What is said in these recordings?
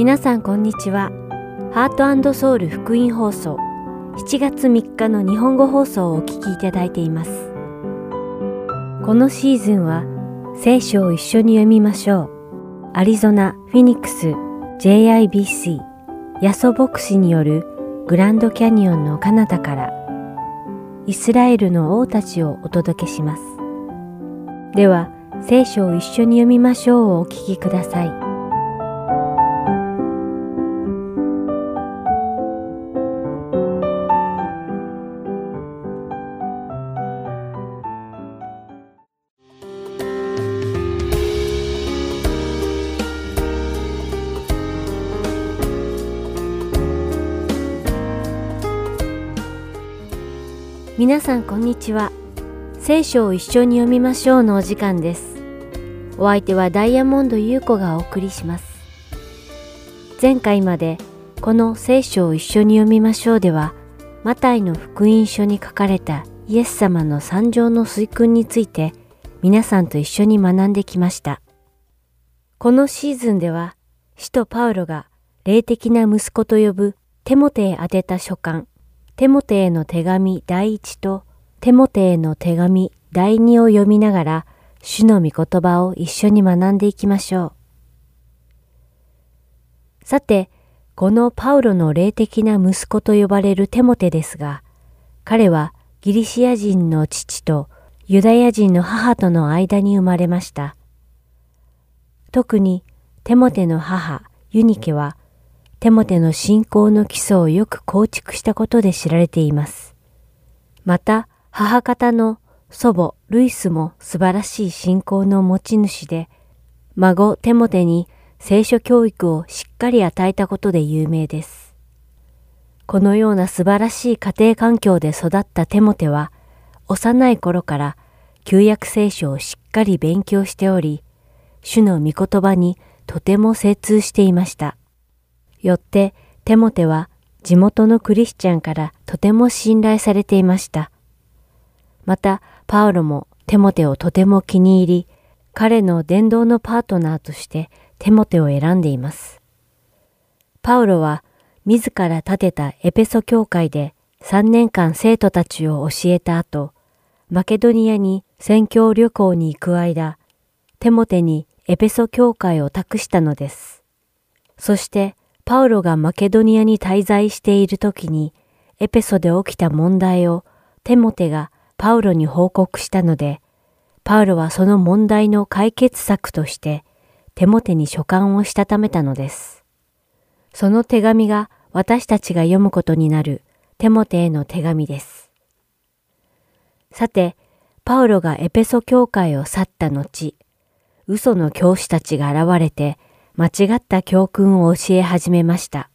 皆さんこんにちは。ハートソウル福音放送7月3日の日本語放送をお聞きいただいています。このシーズンは聖書を一緒に読みましょう。アリゾナ・フィニックス JIBC ヤソ牧師によるグランドキャニオンの彼方からイスラエルの王たちをお届けします。では、聖書を一緒に読みましょうをお聞きください。皆さんこんにちは。聖書を一緒に読みましょうのお時間です。お相手はダイヤモンド優子がお送りします。前回までこの聖書を一緒に読みましょうでは、マタイの福音書に書かれたイエス様の三条の水訓について皆さんと一緒に学んできました。このシーズンでは、使徒パウロが霊的な息子と呼ぶテモテへ宛てた書簡テモテへの手紙第一とテモテへの手紙第二を読みながら、主の御言葉を一緒に学んでいきましょう。さて、このパウロの霊的な息子と呼ばれるテモテですが、彼はギリシア人の父とユダヤ人の母との間に生まれました。特にテモテの母ユニケはテモテの信仰の基礎をよく構築したことで知られています。また、母方の祖母ルイスも素晴らしい信仰の持ち主で、孫テモテに聖書教育をしっかり与えたことで有名です。このような素晴らしい家庭環境で育ったテモテは、幼い頃から旧約聖書をしっかり勉強しており、主の御言葉にとても精通していました。よってテモテは地元のクリスチャンからとても信頼されていました。また、パウロもテモテをとても気に入り、彼の伝道のパートナーとしてテモテを選んでいます。パウロは自ら建てたエペソ教会で3年間生徒たちを教えた後、マケドニアに宣教旅行に行く間、テモテにエペソ教会を託したのです。そしてパウロがマケドニアに滞在している時に、エペソで起きた問題をテモテがパウロに報告したので、パウロはその問題の解決策としてテモテに書簡をしたためたのです。その手紙が私たちが読むことになるテモテへの手紙です。さて、パウロがエペソ教会を去った後、嘘の教師たちが現れて間違った教訓を教え始めました。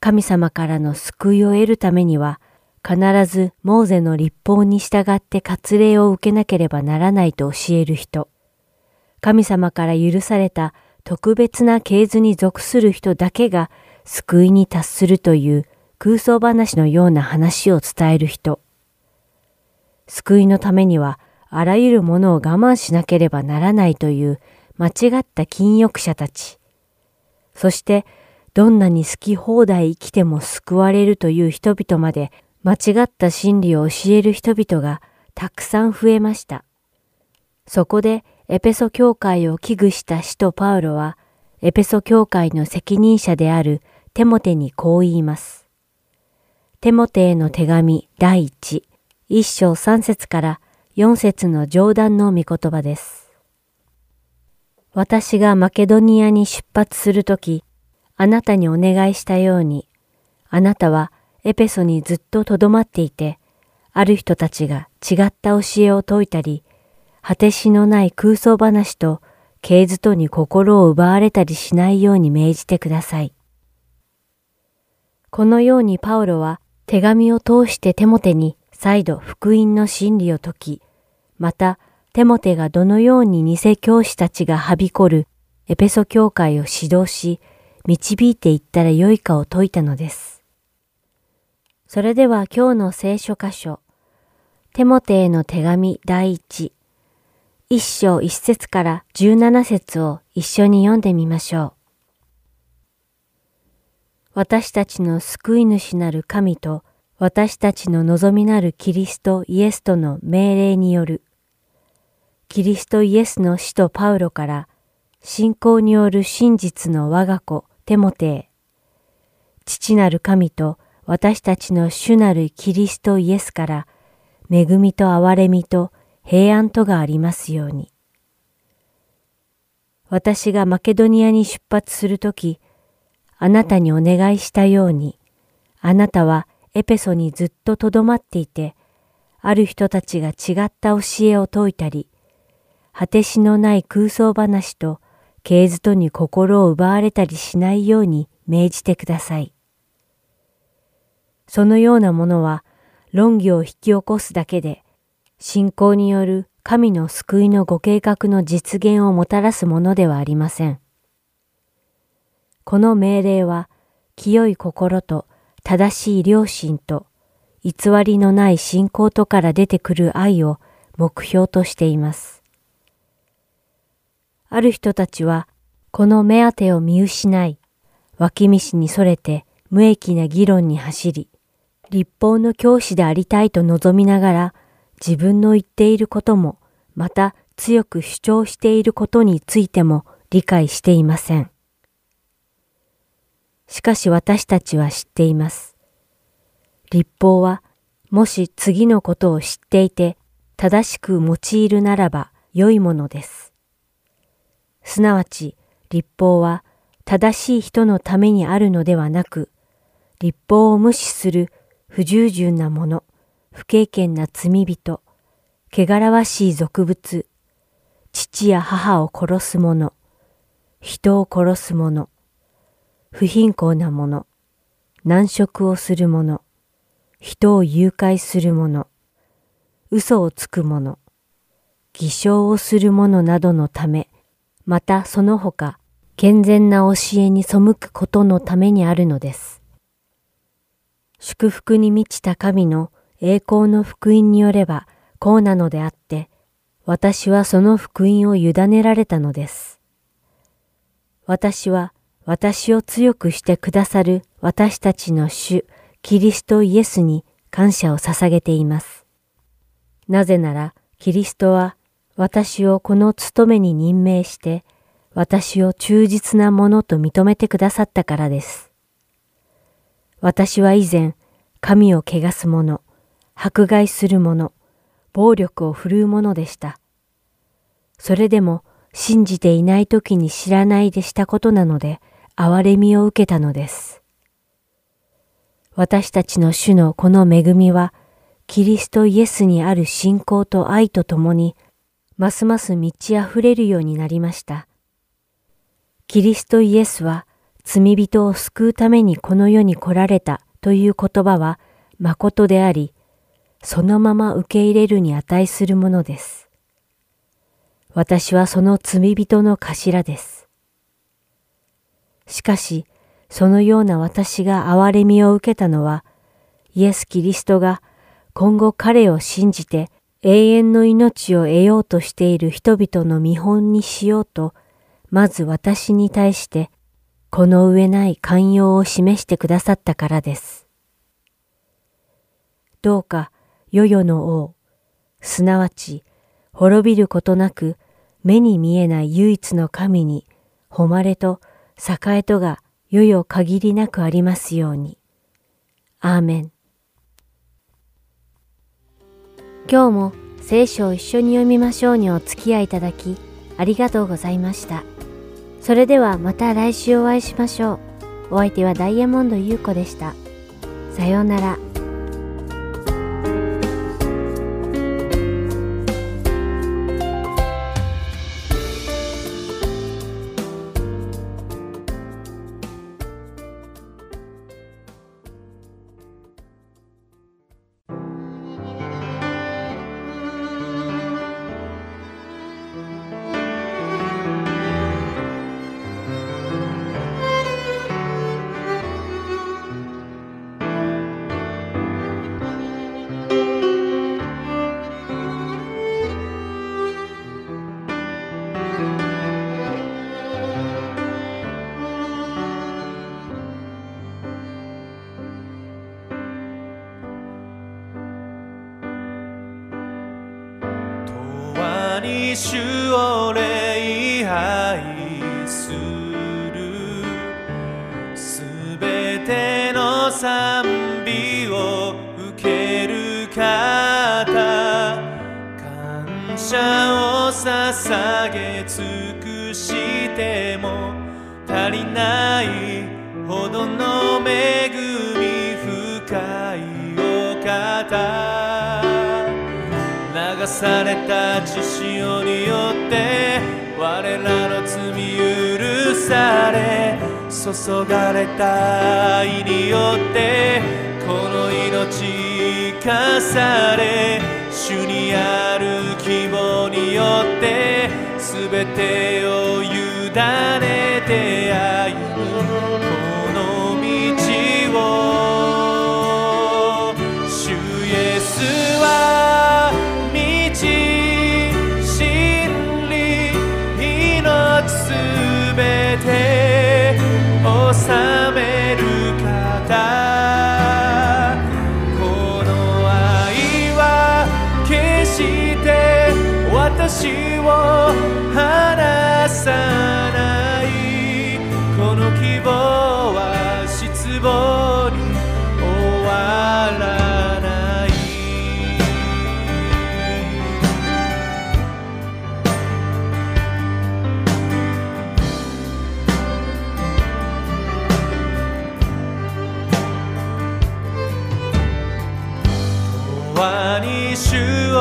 神様からの救いを得るためには、必ずモーゼの立法に従って割礼を受けなければならないと教える人。神様から許された特別な系図に属する人だけが救いに達するという空想話のような話を伝える人。救いのためにはあらゆるものを我慢しなければならないという間違った禁欲者たち、そしてどんなに好き放題生きても救われるという人々まで間違った真理を教える人々がたくさん増えました。そこでエペソ教会を危惧した使徒パウロは、エペソ教会の責任者であるテモテにこう言います。テモテへの手紙第一、一章三節から四節の上段の御言葉です。私がマケドニアに出発するとき、あなたにお願いしたように、あなたはエペソにずっと留まっていて、ある人たちが違った教えを説いたり、果てしのない空想話と系図とに心を奪われたりしないように命じてください。このようにパウロは手紙を通してテモテに再度福音の真理を説き、またテモテがどのように偽教師たちがはびこるエペソ教会を指導し、導いていったらよいかを説いたのです。それでは今日の聖書箇所、テモテへの手紙第一、一章一節から十七節を一緒に読んでみましょう。私たちの救い主なる神と私たちの望みなるキリストイエスとの命令による。キリストイエスの使徒パウロから信仰による真実の我が子テモテへ。父なる神と私たちの主なるキリストイエスから恵みと憐れみと平安とがありますように。私がマケドニアに出発するとき、あなたにお願いしたように、あなたはエペソにずっととどまっていて、ある人たちが違った教えを説いたり、果てしのない空想話と経図とに心を奪われたりしないように命じてください。そのようなものは論議を引き起こすだけで、信仰による神の救いのご計画の実現をもたらすものではありません。この命令は、清い心と正しい良心と偽りのない信仰とから出てくる愛を目標としています。ある人たちは、この目当てを見失い、脇道にそれて無益な議論に走り、立法の教師でありたいと望みながら、自分の言っていることも、また強く主張していることについても理解していません。しかし私たちは知っています。立法は、もし次のことを知っていて正しく用いるならば良いものです。すなわち立法は正しい人のためにあるのではなく、立法を無視する不従順な者、不経験な罪人、汚らわしい俗物、父や母を殺す者、人を殺す者、不貧困な者、難食をする者、人を誘拐する者、嘘をつく者、偽証をする者などのため、またその他、健全な教えに背くことのためにあるのです。祝福に満ちた神の栄光の福音によればこうなのであって、私はその福音を委ねられたのです。私は私を強くしてくださる私たちの主、キリストイエスに感謝を捧げています。なぜなら、キリストは私をこの務めに任命して、私を忠実なものと認めてくださったからです。私は以前、神を汚す者、迫害する者、暴力を振るう者でした。それでも信じていない時に知らないでしたことなので、憐れみを受けたのです。私たちの主のこの恵みは、キリストイエスにある信仰と愛とともにますます満ち溢れるようになりました。キリストイエスは罪人を救うためにこの世に来られたという言葉は誠であり、そのまま受け入れるに値するものです。私はその罪人の頭です。しかし、そのような私が憐れみを受けたのは、イエス・キリストが今後彼を信じて永遠の命を得ようとしている人々の見本にしようと、まず私に対して、この上ない寛容を示してくださったからです。どうか、世々の王、すなわち、滅びることなく、目に見えない唯一の神に、誉れと栄えとが世々限りなくありますように。アーメン。今日も聖書を一緒に読みましょうにお付き合いいただきありがとうございました。それではまた来週お会いしましょう。お相手はダイヤモンド優子でした。さようなら。注がれた愛によってこの命生かされ主にある希望によって全てを委ねてある私を離さない。この希望は失望に終わらない。永遠に主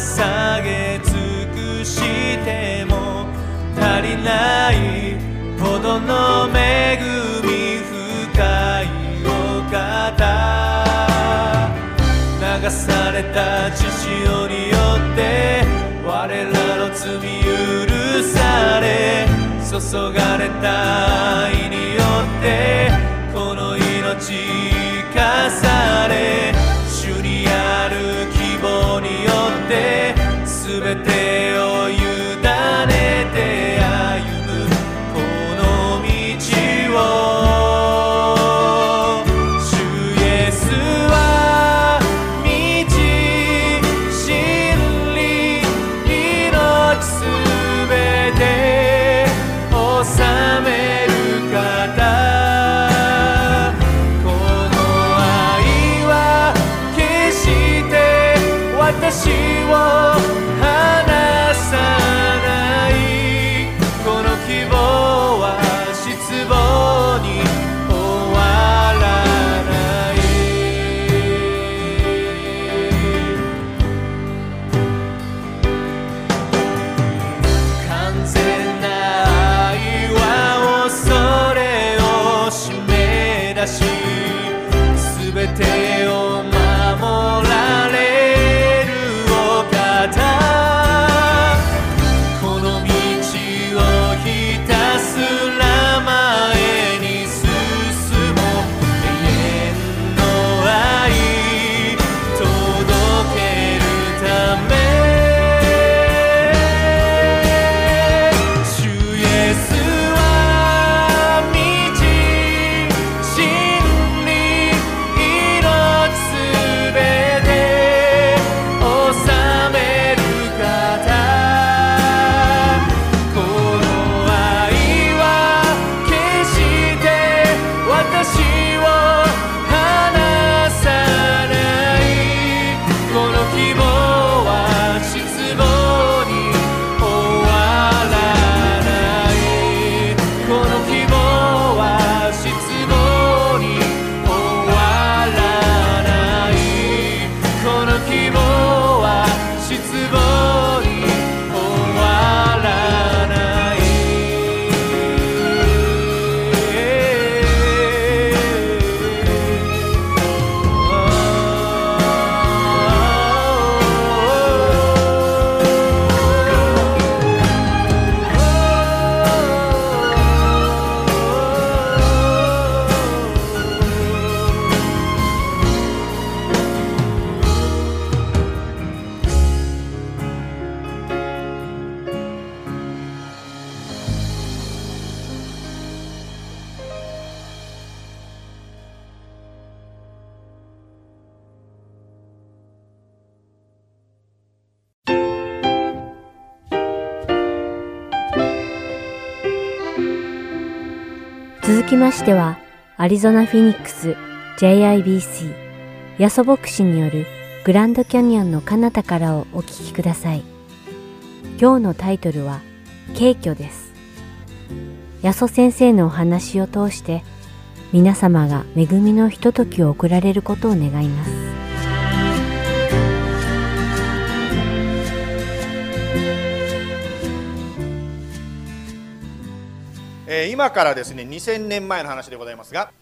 捧げ尽くしても足りないほどの恵み深いお方流された血潮によって我らの罪許され注がれた愛によってこの命生かされ。て全てましては、アリゾナ・フィニックス JIBC ヤソ牧師によるグランドキャニオンの彼方からをお聞きください。今日のタイトルは、軽挙です。ヤソ先生のお話を通して、皆様が恵みのひとときを送られることを願います。えー、今からですね2000年前の話でございますが、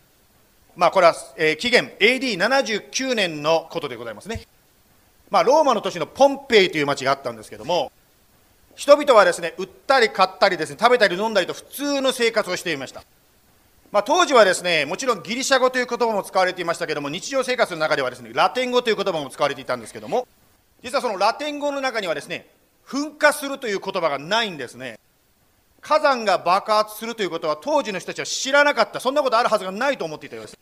まあ、これは、えー、紀元 AD79 年のことでございますね、まあ、ローマの都市のポンペイという町があったんですけども人々はですね売ったり買ったりですね食べたり飲んだりと普通の生活をしていました。まあ、当時はですねもちろんギリシャ語という言葉も使われていましたけども日常生活の中ではですねラテン語という言葉も使われていたんですけども実はそのラテン語の中にはですね噴火するという言葉がないんですね。火山が爆発するということは当時の人たちは知らなかった。そんなことあるはずがないと思っていたようです、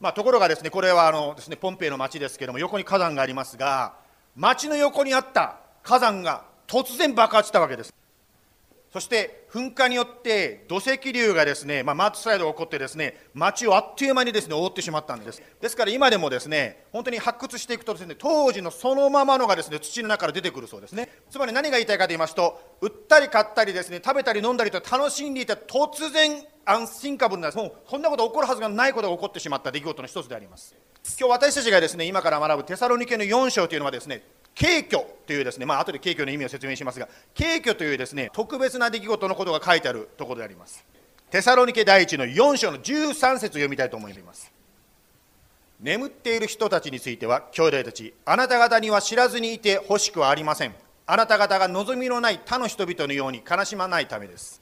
まあ、ところがですねこれはあのです、ね、ポンペイの町ですけども横に火山がありますが町の横にあった火山が突然爆発したわけです。そして噴火によって土石流がですね、まあ、マッチサイドが起こってですね町をあっという間にですね覆ってしまったんです。ですから今でもですね本当に発掘していくとですね当時のそのままのがですね土の中から出てくるそうですね。つまり何が言いたいかと言いますと売ったり買ったりですね食べたり飲んだりと楽しんでいた突然安心株なもうこんなこと起こるはずがないことが起こってしまった出来事の一つであります。今日私たちがですね今から学ぶテサロニケの4章というのはですね軽挙というですね、まあ後で軽挙の意味を説明しますが、軽挙というですね、特別な出来事のことが書いてあるところであります。テサロニケ第一の4章の13節を読みたいと思います。眠っている人たちについては、兄弟たち、あなた方には知らずにいてほしくはありません。あなた方が望みのない他の人々のように悲しまないためです。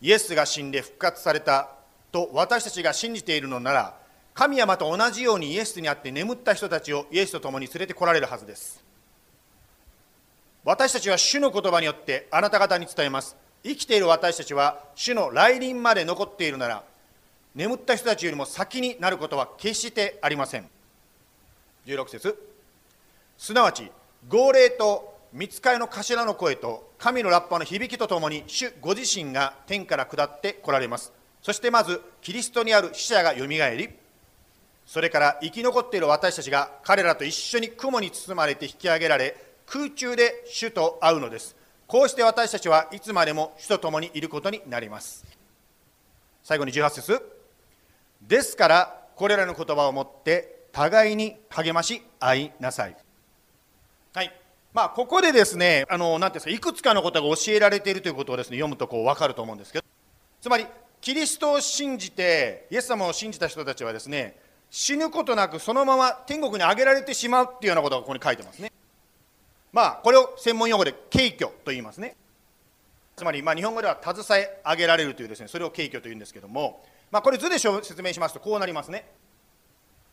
イエスが死んで復活されたと私たちが信じているのなら、神はまた同じようにイエスにあって眠った人たちをイエスと共に連れてこられるはずです。私たちは主の言葉によってあなた方に伝えます。生きている私たちは主の来臨まで残っているなら眠った人たちよりも先になることは決してありません。16節。すなわち号令と見つかりの頭の声と神のラッパの響きとともに主ご自身が天から下って来られます。そしてまずキリストにある死者がよみがえりそれから生き残っている私たちが彼らと一緒に雲に包まれて引き上げられ空中で主と会うのです。こうして私たちはいつまでも主と共にいることになります。最後に18節。ですからこれらの言葉をもって互いに励まし合いなさい。はい。まあ、ここでですね、あの、なんていうんですか、いくつかのことが教えられているということをですね、読むとこう分かると思うんですけど、つまり、キリストを信じて、イエス様を信じた人たちはですね、死ぬことなくそのまま天国に上げられてしまうっていうようなことがここに書いてますね。まあこれを専門用語で軽挙と言いますね。つまりまあ日本語では携え上げられるというですねそれを軽挙というんですけどもまあこれ図で説明しますとこうなりますね。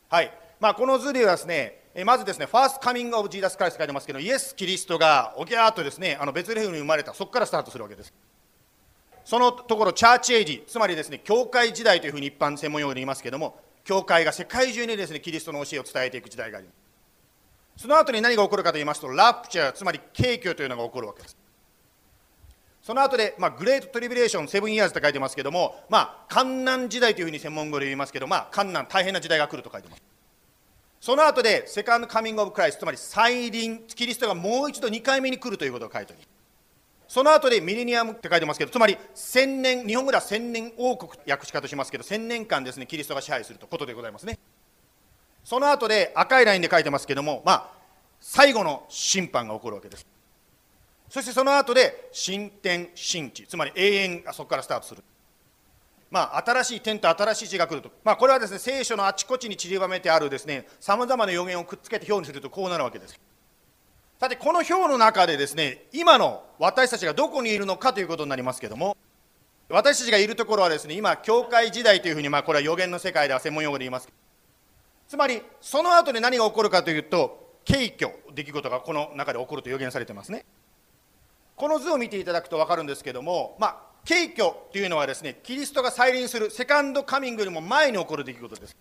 はい。まあこの図ではですねまずですね、ファーストカミングオブジーダスクライスと書いてますけど、イエス・キリストがおぎゃーとですね、あのベツレヘムに生まれた、そこからスタートするわけです。そのところ、チャーチエイジ、つまりですね、教会時代というふうに一般専門用語で言いますけども、教会が世界中にですねキリストの教えを伝えていく時代があります。その後に何が起こるかと言いますとラプチャーつまり景挙というのが起こるわけです。その後で、まあ、グレートトリビレーションセブンイヤーズと書いてますけども、まあ、観難時代というふうに専門語で言いますけど、まあ、観難大変な時代が来ると書いてます。その後でセカンドカミングオブクライスつまり再臨キリストがもう一度2回目に来るということを書いております。その後でミレニアムって書いてますけど、つまり千年、日本語では千年王国訳し方しますけど、千年間ですね、キリストが支配するということでございますね。その後で赤いラインで書いてますけども、まあ、最後の審判が起こるわけです。そしてその後で新天新地、つまり永遠がそこからスタートする。まあ、新しい天と新しい地が来ると、まあ、これはですね聖書のあちこちに散りばめてあるですねさまざまな予言をくっつけて表にするとこうなるわけです。さてこの表の中でですね今の私たちがどこにいるのかということになりますけども私たちがいるところはですね今教会時代というふうにまあこれは予言の世界では専門用語で言います。つまりその後で何が起こるかというと景挙出来事がこの中で起こると予言されてますね。この図を見ていただくと分かるんですけどもまあ景挙というのはですねキリストが再臨するセカンドカミングよりも前に起こる出来事です。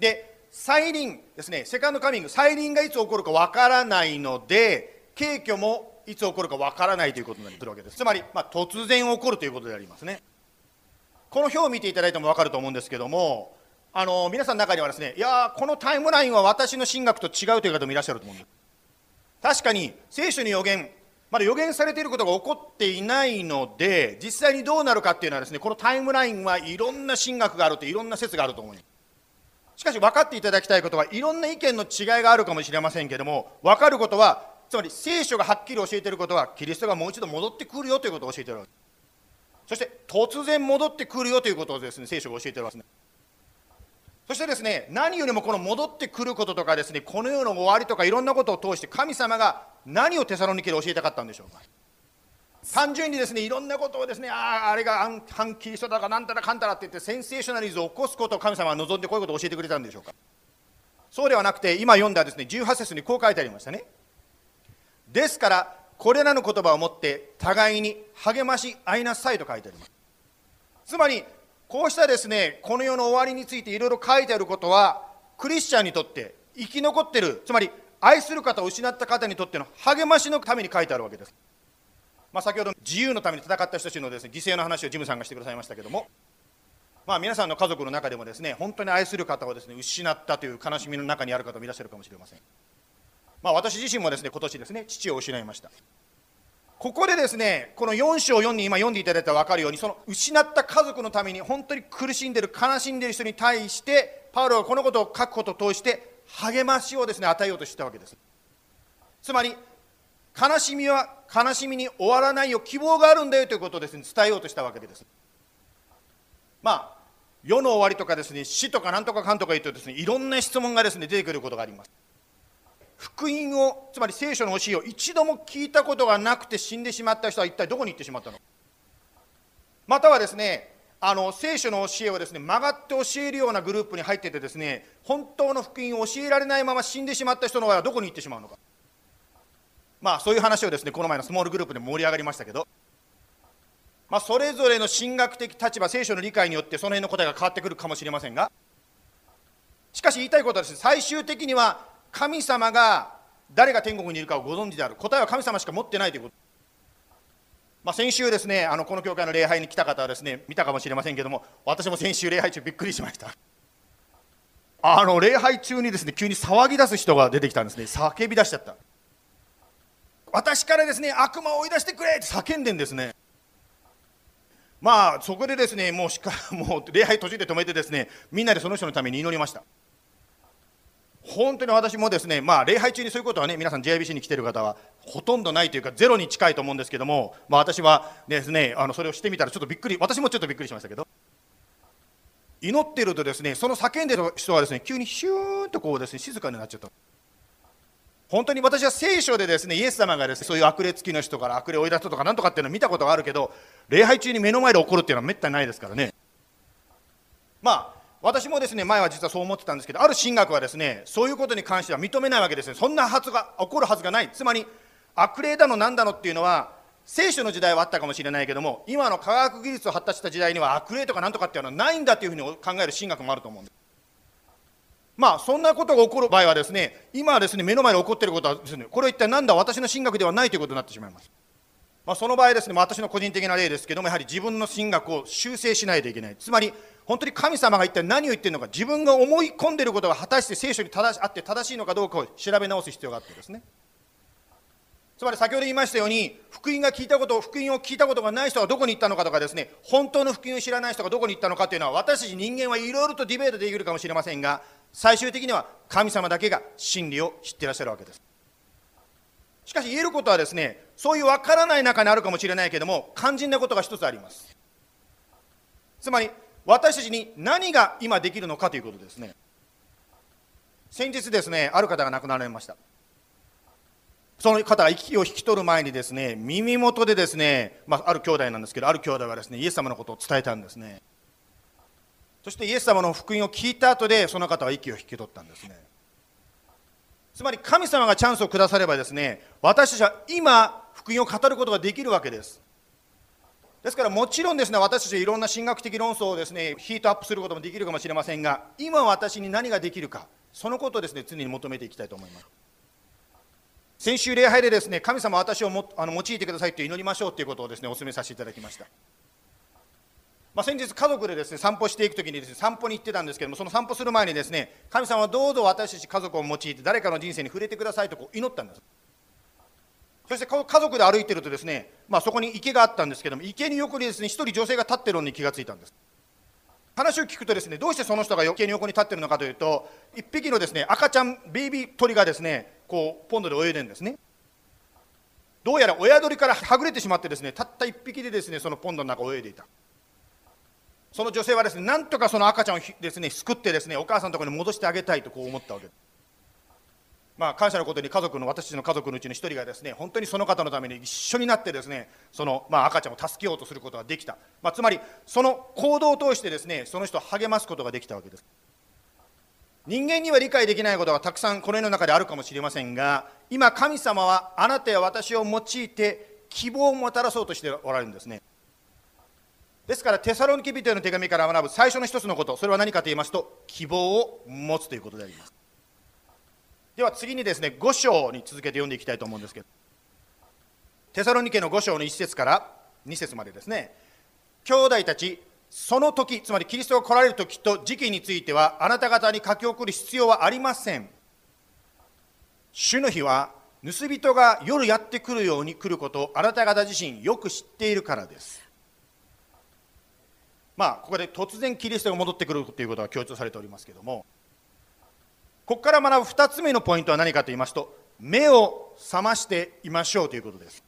で再臨ですね、セカンドカミング、再臨がいつ起こるかわからないので、軽挙もいつ起こるかわからないということになってるわけです。つまり、まあ、突然起こるということでありますね。この表を見ていただいても分かると思うんですけどもあの皆さんの中にはですねいやこのタイムラインは私の神学と違うという方もいらっしゃると思うんです確かに聖書に予言まだ予言されていることが起こっていないので実際にどうなるかっていうのはですねこのタイムラインはいろんな神学があるといろんな説があると思いますしかし分かっていただきたいことはいろんな意見の違いがあるかもしれませんけれども分かることはつまり聖書がはっきり教えていることはキリストがもう一度戻ってくるよということを教えているわけ。ですそして突然戻ってくるよということをですね聖書が教えているわけですね。そしてですね何よりもこの戻ってくることとかですねこの世の終わりとかいろんなことを通して神様が何をテサロニケで教えたかったんでしょうか。単純にですねいろんなことをですねあああれが反キリストだかなんたらかんたらって言ってセンセーショナリズムを起こすことを神様は望んでこういうことを教えてくれたんでしょうか？そうではなくて今読んだですね18節にこう書いてありましたね。ですからこれらの言葉をもって互いに励まし合いなさいと書いてあります。つまりこうしたですねこの世の終わりについていろいろ書いてあることはクリスチャンにとって生き残ってるつまり愛する方を失った方にとっての励ましのために書いてあるわけです。まあ、先ほど自由のために戦った人たちのです、ね、犠牲の話をジムさんがしてくださいましたけども、まあ、皆さんの家族の中でもですね本当に愛する方をですね失ったという悲しみの中にある方もいらっしゃるかもしれません、まあ、私自身もですね今年ですね父を失いました。ここでですねこの4章4に今読んでいただいたら分かるようにその失った家族のために本当に苦しんでいる悲しんでいる人に対してパウロはこのことを書くことを通して励ましをですね与えようとしてたわけです。つまり悲しみは悲しみに終わらないよ希望があるんだよということをです、ね、伝えようとしたわけです。まあ世の終わりとかですね死とかなんとかかんとか言うとですねいろんな質問がですね出てくることがあります。福音をつまり聖書の教えを一度も聞いたことがなくて死んでしまった人は一体どこに行ってしまったの？またはですねあの聖書の教えをですね曲がって教えるようなグループに入っててですね本当の福音を教えられないまま死んでしまった人の場合はどこに行ってしまうのか。まあそういう話をですねこの前のスモールグループで盛り上がりましたけど、まあ、それぞれの神学的立場聖書の理解によってその辺の答えが変わってくるかもしれませんがしかし言いたいことはですね最終的には神様が誰が天国にいるかをご存知である答えは神様しか持ってないということ。まあ、先週ですねあのこの教会の礼拝に来た方はですね見たかもしれませんけども私も先週礼拝中びっくりしました。あの礼拝中にですね急に騒ぎ出す人が出てきたんですね。叫び出しちゃった。私からですね悪魔を追い出してくれ。って叫んでんですね。まあそこでですねもうしか もう礼拝途中で止めてですねみんなでその人のために祈りました。本当に私もですねまあ礼拝中にそういうことはね皆さん JIBC に来てる方はほとんどないというかゼロに近いと思うんですけども、まあ、私はですねあのそれをしてみたらちょっとびっくり私もちょっとびっくりしましたけど。祈っているとですねその叫んでる人はですね急にヒューンとこうですね静かになっちゃった。本当に私は聖書でですねイエス様がですねそういう悪霊付きの人から悪霊を追い出すとかなんとかっていうのを見たことがあるけど礼拝中に目の前で起こるっていうのはめったにないですからね。まあ私もですね前は実はそう思ってたんですけどある神学はですねそういうことに関しては認めないわけですね。そんなはずが起こるはずがない。つまり悪霊だのなんだのっていうのは聖書の時代はあったかもしれないけども今の科学技術を発達した時代には悪霊とかなんとかっていうのはないんだというふうに考える神学もあると思うんです。まあそんなことが起こる場合はですね今はですね目の前で起こっていることはですねこれは一体何だ私の神学ではないということになってしまいます。まあ、その場合ですね、私の個人的な例ですけども、やはり自分の神学を修正しないといけない。つまり、本当に神様が一体何を言っているのか、自分が思い込んでいることが果たして聖書に正しあって正しいのかどうかを調べ直す必要があってですね。つまり先ほど言いましたように、福音が聞いたこと、福音を聞いたことがない人がどこに行ったのかとかですね、本当の福音を知らない人がどこに行ったのかというのは、私たち人間はいろいろとディベートできるかもしれませんが、最終的には神様だけが真理を知っていらっしゃるわけです。しかし言えることはですねそういう分からない中にあるかもしれないけども肝心なことが一つあります。つまり私たちに何が今できるのかということですね。先日ですねある方が亡くなられました。その方が息を引き取る前にですね耳元でですね、まあ、ある兄弟なんですけどある兄弟はですねイエス様のことを伝えたんですね。そしてイエス様の福音を聞いた後でその方は息を引き取ったんですね。つまり神様がチャンスをくださればですね私たちは今福音を語ることができるわけです。ですからもちろんですね私たちはいろんな神学的論争をですねヒートアップすることもできるかもしれませんが今私に何ができるかそのことをですね常に求めていきたいと思います。先週礼拝でですね神様私をもあの用いてくださいと祈りましょうということをですねお勧めさせていただきました。まあ、先日家族でですね散歩していくときにですね散歩に行ってたんですけどもその散歩する前にですね神様はどうぞ私たち家族を用いて誰かの人生に触れてくださいとこう祈ったんです。そして家族で歩いてるとですね、まあ、そこに池があったんですけども池に横にですね一人女性が立ってるのに気がついたんです。話を聞くとですねどうしてその人が池に横に立ってるのかというと一匹のですね赤ちゃんベイビー鳥がですねこうポンドで泳いでるんですね。どうやら親鳥からはぐれてしまってですねたった1匹でですねそのポンドの中を泳いでいた。その女性はですねなんとかその赤ちゃんをですね救ってですねお母さんのところに戻してあげたいとこう思ったわけ。ですまあ、感謝のことに家族の私たちの家族のうちの一人がですね本当にその方のために一緒になってですねその、まあ、赤ちゃんを助けようとすることができた、まあ、つまりその行動を通してですねその人を励ますことができたわけです。人間には理解できないことがたくさんこの世の中であるかもしれませんが今神様はあなたや私を用いて希望をもたらそうとしておられるんですね。ですからテサロニキ人への手紙から学ぶ最初の一つのことそれは何かと言いますと希望を持つということであります。では次にですね5章に続けて読んでいきたいと思うんですけどテサロニケの5章の1節から2節までですね兄弟たちその時つまりキリストが来られる時と時期についてはあなた方に書き送る必要はありません。主の日は盗人が夜やってくるように来ることをあなた方自身よく知っているからです。まあここで突然キリストが戻ってくるということが強調されておりますけれどもここから学ぶ2つ目のポイントは何かと言いますと目を覚ましていましょうということです。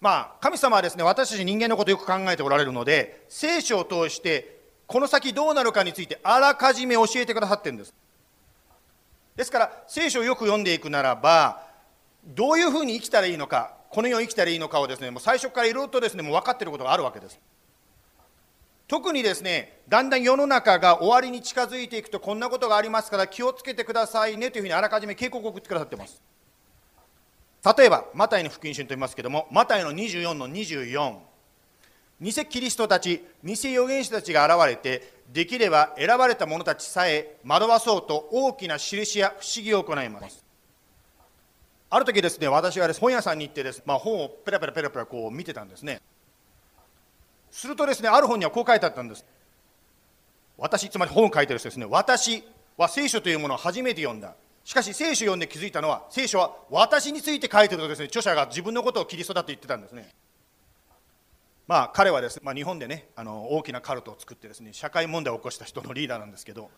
まあ神様はですね私たち人間のことをよく考えておられるので聖書を通してこの先どうなるかについてあらかじめ教えてくださってるんです。ですから聖書をよく読んでいくならばどういうふうに生きたらいいのかこの世を生きたらいいのかをですねもう最初からいろいろとですねもう分かってることがあるわけです。特にですねだんだん世の中が終わりに近づいていくとこんなことがありますから気をつけてくださいねというふうにあらかじめ警告を送ってくださってます。例えばマタイの福音書にと言いますけどもマタイの24の24偽キリストたち偽預言者たちが現れてできれば選ばれた者たちさえ惑わそうと大きな印や不思議を行います。ある時ですね私はです、本屋さんに行ってです、まあ、本をペラペラペラペラこう見てたんですね。するとですねある本にはこう書いてあったんです。私つまり本を書いてる人ですね。私は聖書というものを初めて読んだ。しかし聖書を読んで気づいたのは聖書は私について書いてるとですね著者が自分のことをキリストだと言ってたんですね。まあ彼はですね、まあ、日本でねあの大きなカルトを作ってですね社会問題を起こした人のリーダーなんですけど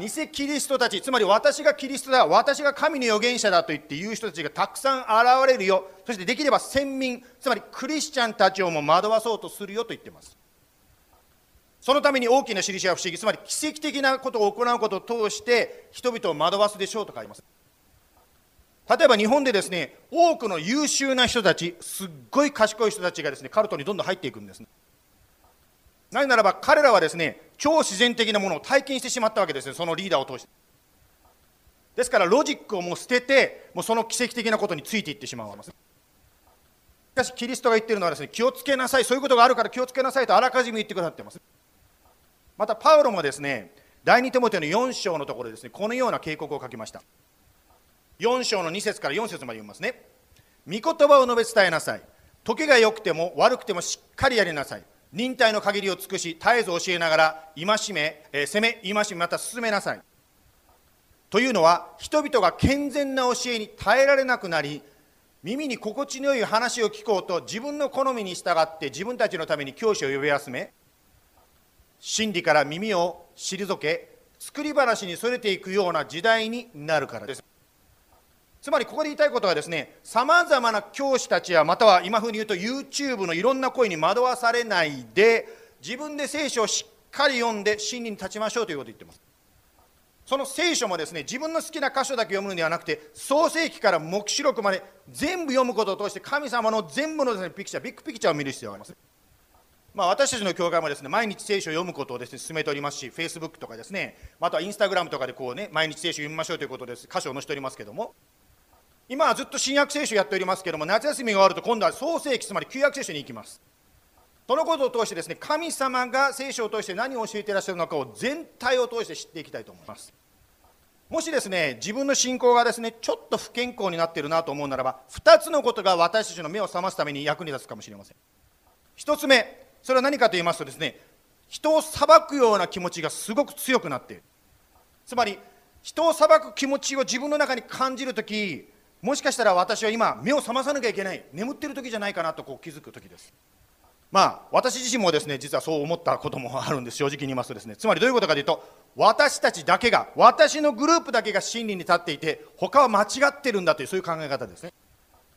偽キリストたちつまり私がキリストだ私が神の預言者だと言って言う人たちがたくさん現れるよ。そしてできれば先民つまりクリスチャンたちをも惑わそうとするよと言っています。そのために大きな印や不思議つまり奇跡的なことを行うことを通して人々を惑わすでしょうと書います。例えば日本でですね多くの優秀な人たちすっごい賢い人たちがですねカルトにどんどん入っていくんです、ね、なぜならば彼らはですね超自然的なものを体験してしまったわけですねそのリーダーを通して。ですからロジックをもう捨ててもうその奇跡的なことについていってしまうわけです。しかしキリストが言ってるのはですね気をつけなさい。そういうことがあるから気をつけなさいとあらかじめ言ってくださってます。またパウロもですね第二手モテの4章のところでですねこのような警告を書きました。4章の2節から4節まで読みますね。御言葉を述べ伝えなさい。時が良くても悪くてもしっかりやりなさい。忍耐の限りを尽くし絶えず教えながら戒め、えー、攻め戒めまた進めなさい。というのは人々が健全な教えに耐えられなくなり耳に心地の良い話を聞こうと自分の好みに従って自分たちのために教師を呼び集め真理から耳を退け作り話にそれていくような時代になるからです。つまりここで言いたいことはですねさまざまな教師たちやまたは今風に言うと YouTube のいろんな声に惑わされないで自分で聖書をしっかり読んで真理に立ちましょうということを言ってます。その聖書もですね自分の好きな箇所だけ読むのではなくて創世記から黙示録まで全部読むことを通して神様の全部のです、ね、ピクチャービッグピクチャーを見る必要があります。まあ、私たちの教会もですね毎日聖書を読むことをですね進めておりますし、フェイスブックとかですね、またはインスタグラムとかでこうね毎日聖書を読みましょうということです、箇所を載せておりますけども、今はずっと新約聖書やっておりますけれども夏休みが終わると今度は創世記つまり旧約聖書に行きます。そのことを通してですね神様が聖書を通して何を教えていらっしゃるのかを全体を通して知っていきたいと思います。もしですね自分の信仰がですねちょっと不健康になっているなと思うならば2つのことが私たちの目を覚ますために役に立つかもしれません。1つ目それは何かと言いますとですね人を裁くような気持ちがすごく強くなっている。つまり人を裁く気持ちを自分の中に感じるときもしかしたら私は今目を覚まさなきゃいけない眠ってる時じゃないかなとこう気づく時です。まあ私自身もですね実はそう思ったこともあるんです。正直に言いますとですね。つまりどういうことかというと私たちだけが私のグループだけが真理に立っていて他は間違ってるんだというそういう考え方ですね。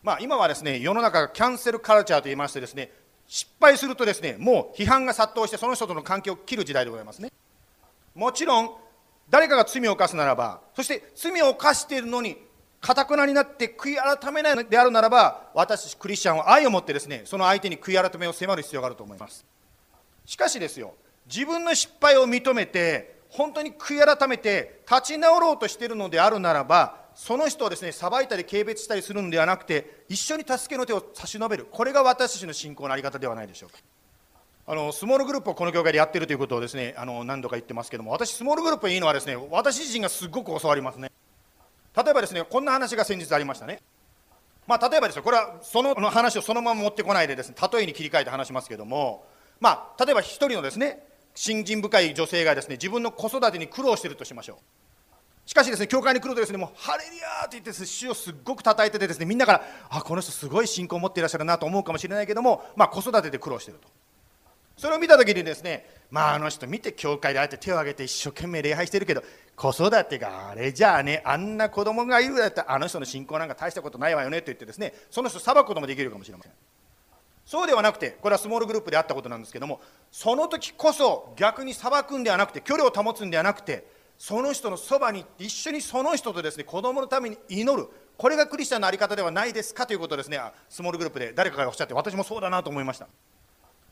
まあ今はですね世の中がキャンセルカルチャーと言いましてですね失敗するとですねもう批判が殺到してその人との関係を切る時代でございますね。もちろん誰かが罪を犯すならばそして罪を犯しているのにかたくなになって悔い改めないのであるならば私たちクリスチャンは愛を持ってですねその相手に悔い改めを迫る必要があると思います。しかしですよ自分の失敗を認めて本当に悔い改めて立ち直ろうとしているのであるならばその人をですね裁いたり軽蔑したりするのではなくて一緒に助けの手を差し伸べる。これが私たちの信仰の在り方ではないでしょうか。あのスモールグループをこの教会でやってるということをですねあの何度か言ってますけども私スモールグループいいのはですね私自身がすごく教わりますね。例えばですねこんな話が先日ありましたね。まあ例えばですよこれはその話をそのまま持ってこないでですね例えに切り替えて話しますけどもまあ例えば一人のですね信心深い女性がですね自分の子育てに苦労しているとしましょう。しかしですね教会に来るとですねもうハレリアーって言って主をすっごく叩いててですねみんなからあこの人すごい信仰を持っていらっしゃるなと思うかもしれないけどもまあ子育てで苦労していると。それを見た時にですねまああの人見て教会でああやって手を挙げて一生懸命礼拝してるけど子育てがあれじゃあねあんな子供がいるだったらあの人の信仰なんか大したことないわよねと言ってですねその人裁くこともできるかもしれません。そうではなくてこれはスモールグループであったことなんですけどもその時こそ逆に裁くんではなくて距離を保つんではなくてその人のそばに行って一緒にその人とですね子供のために祈る。これがクリスチャンの在り方ではないですかということをですねスモールグループで誰かがおっしゃって私もそうだなと思いました。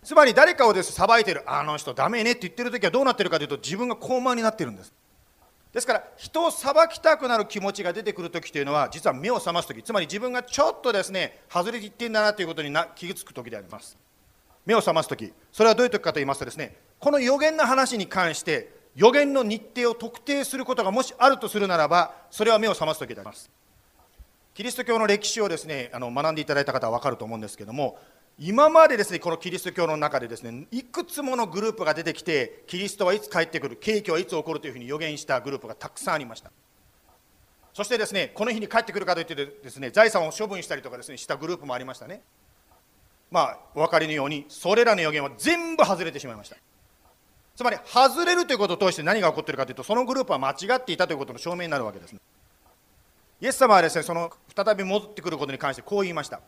つまり誰かをです裁いてるあの人ダメねって言ってる時はどうなってるかというと自分が高慢になってるんです。ですから人を裁きたくなる気持ちが出てくるときというのは実は目を覚ますときつまり自分がちょっとですね外れていってんだなということにな気がつくときであります。目を覚ますときそれはどういうときかと言いますとですねこの予言の話に関して予言の日程を特定することがもしあるとするならばそれは目を覚ますときであります。キリスト教の歴史をですねあの学んでいただいた方は分かると思うんですけども今までですねこのキリスト教の中でですねいくつものグループが出てきてキリストはいつ帰ってくる景気はいつ起こるというふうに予言したグループがたくさんありました。そしてですねこの日に帰ってくるかといってですね財産を処分したりとかですねしたグループもありましたね。まあお分かりのようにそれらの予言は全部外れてしまいました。つまり外れるということを通して何が起こっているかというとそのグループは間違っていたということの証明になるわけです、ね、イエス様はですねその再び戻ってくることに関してこう言いました。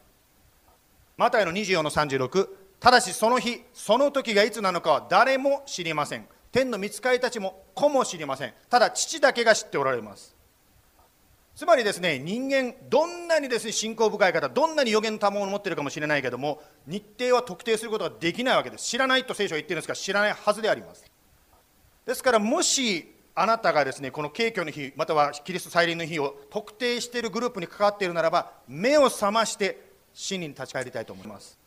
マタイの24の36ただしその日その時がいつなのかは誰も知りません。天の御使いたちも子も知りません。ただ父だけが知っておられます。つまりですね人間どんなにですね信仰深い方どんなに予言の賜物を持っているかもしれないけども日程は特定することができないわけです。知らないと聖書は言ってるんですが知らないはずであります。ですからもしあなたがですねこの景挙の日またはキリスト再臨の日を特定しているグループに関わっているならば目を覚まして真理に立ち返りたいと思います。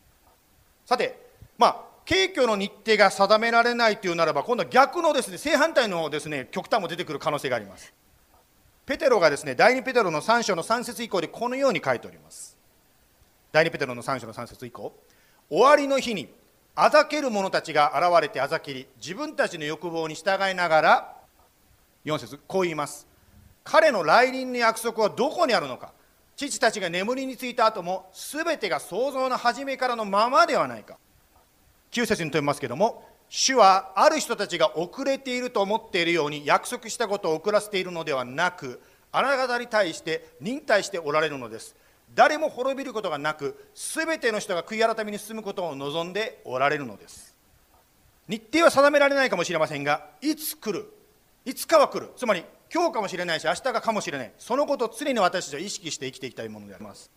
さてまあ景挙の日程が定められないというならば今度は逆のですね正反対のですね極端も出てくる可能性があります。ペテロがですね第2ペテロの3章の3節以降でこのように書いております。第2ペテロの3章の3節以降。終わりの日にあざける者たちが現れてあざけり自分たちの欲望に従いながら4節こう言います。彼の来臨の約束はどこにあるのか。父たちが眠りについた後も全てが創造の初めからのままではないか。9節に問いますけども主はある人たちが遅れていると思っているように約束したことを遅らせているのではなくあなた方に対して忍耐しておられるのです。誰も滅びることがなく全ての人が悔い改めに進むことを望んでおられるのです。日程は定められないかもしれませんがいつ来るいつかは来る。つまり今日かもしれないし明日がかもしれない。そのことを常に私たちは意識して生きていきたいものであります。